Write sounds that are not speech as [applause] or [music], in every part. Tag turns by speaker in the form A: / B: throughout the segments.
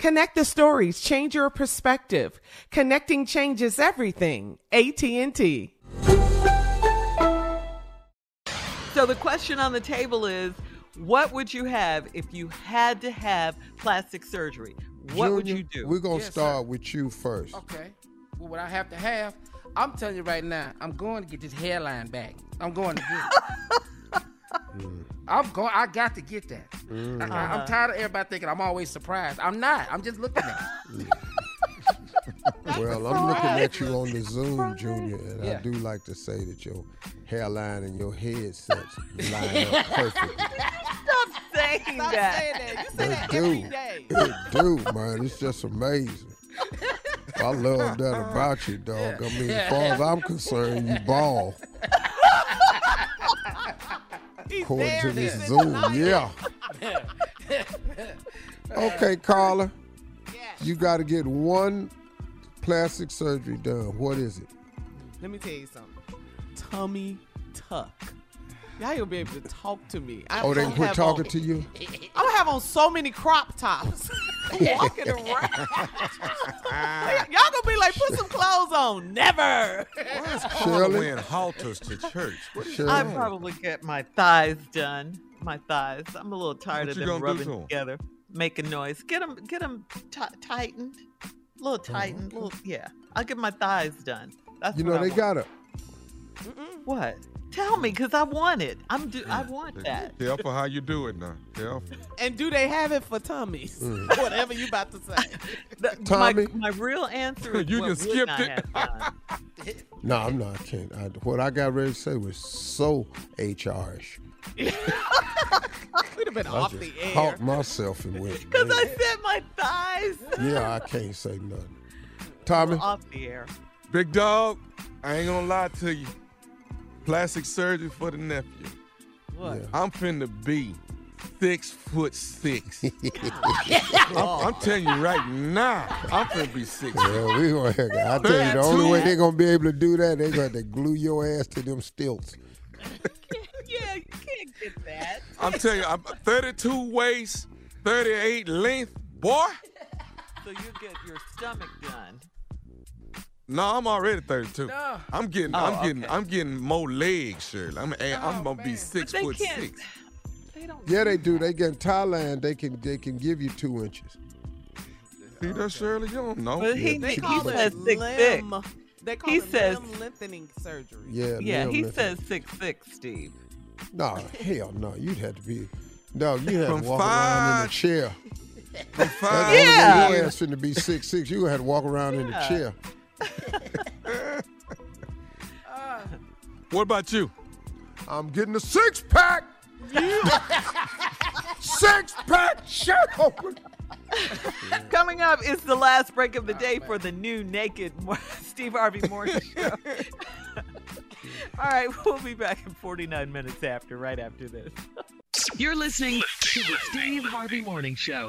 A: Connect the stories, change your perspective. Connecting changes everything. AT&T.
B: So the question on the table is what would you have if you had to have plastic surgery? What would you do?
C: We're gonna
D: Yes, sir.
C: start with you first.
D: Okay. Well, what I have to have, I'm telling you right now, I'm going to get this hairline back. I'm going to get it. [laughs] Mm. I'm going. I got to get that. Mm. I, am uh-huh. tired of everybody thinking I'm always surprised. I'm not. I'm just looking at it. [laughs]
C: Well, I'm looking at you on the Zoom, Junior, and
D: Yeah.
C: I do like to say that your hairline and your headsets line up perfectly.
B: Stop saying
A: Stop
B: that.
A: saying that. You say
C: They
A: that every
C: do.
A: day.
C: It do, man. It's just amazing. I love that about you, dog. I mean, as far as I'm concerned, you ball. According
A: there
C: to this Zoom, yeah. Okay, Carla, you got to get one plastic surgery done. What is it?
A: Let me tell you something. Tummy tuck. Y'all gonna be able to talk to me. I,
C: Oh, they quit talking
A: on,
C: to you?
A: I'm gonna have on so many crop tops, [laughs] walking around. [laughs] Y'all gonna be like, put some clothes on. Never.
E: Carla
C: Shirley?
E: wearing halters to church. What is
B: I'd probably get my thighs done. My thighs. I'm a little tired
E: What
B: of
E: you
B: them
E: gonna do
B: rubbing
E: to 'em?
B: together, making noise. Get them, get them t- tightened, a little mm-hmm. tightened, little yeah. I'll get my thighs done. That's
C: You
B: what
C: know,
B: I
C: they
B: want.
C: got a
B: what? Tell me, cause I want it. I'm do. I want that.
E: Careful how you do it now. Careful.
A: And do they have it for tummies? Mm. [laughs] Whatever you about to say. [laughs]
B: The-
C: Tommy?
B: My, my real answer is [laughs]
E: You
B: what
E: just skipped it.
B: have?
C: No, I'm not. I can't. I, what I got ready to say was so HRish.
A: We'd have been
C: I
A: off
C: just
A: the air.
C: caught myself and went.
B: Cause I said my thighs.
C: Yeah, I can't say nothing. Tommy,
B: off the air.
E: Big dog, I ain't gonna lie to you. Plastic surgery for the nephew.
B: What?
C: Yeah.
E: I'm finna be six foot six. [laughs] [laughs] I'm, I'm telling you right now, I'm finna be six.
C: yeah, we gonna. I tell you, the only way they're gonna be able to do that, they're gonna have to glue your ass to them stilts. [laughs]
B: Yeah, you can't get that.
E: I'm telling you, I'm 32 waist, 38 length, boy.
B: So you get your stomach done.
E: No, I'm already 32.
D: No.
E: I'm getting,
B: Oh,
E: I'm getting,
B: okay.
E: I'm getting more legs, Shirley. I'm, eh, I'm
D: Oh,
E: gonna be six
B: They
E: foot
B: can't.
E: six.
B: They don't.
C: Yeah, they do. They get in Thailand. They can they can give you two inches.
E: See that, Shirley? You don't know.
B: But he,
A: They
B: he
A: call
B: says
A: it
B: six six.
A: limb. They call
B: He
A: it
B: says-
A: limb lengthening surgery.
C: Yeah.
B: Yeah, he
C: lifting.
B: says six six, Steve.
C: No, hell no. You'd have to be. No, you had
E: From
C: to walk around in a chair.
E: From
C: That's
E: five
C: the only way
B: Yeah.
C: Your ass finna be six six. You had to walk around in a
B: Yeah.
C: Chair. [laughs]
E: What about you?
C: I'm getting a six pack. [laughs] six pack. Shut open.
B: Coming up is the last break of the day for the new Naked [laughs] Steve Harvey Morning Show. All right, we'll be back in 49 minutes after, right after this.
F: You're listening to the Steve Harvey Morning Show.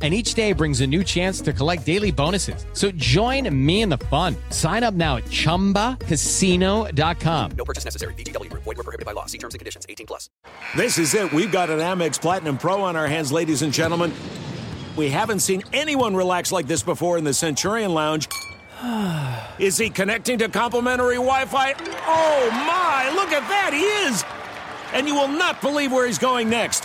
G: And each day brings a new chance to collect daily bonuses. So join me in the fun. Sign up now at chumbacasino.com.
H: No purchase necessary. VGW Group. Void were prohibited by law. See terms and conditions. 18 plus.
I: This is it. We've got an Amex Platinum Pro on our hands, ladies and gentlemen. We haven't seen anyone relax like this before in the Centurion Lounge. [sighs] Is he connecting to complimentary Wi Fi? Oh my, look at that! He is! And you will not believe where he's going next.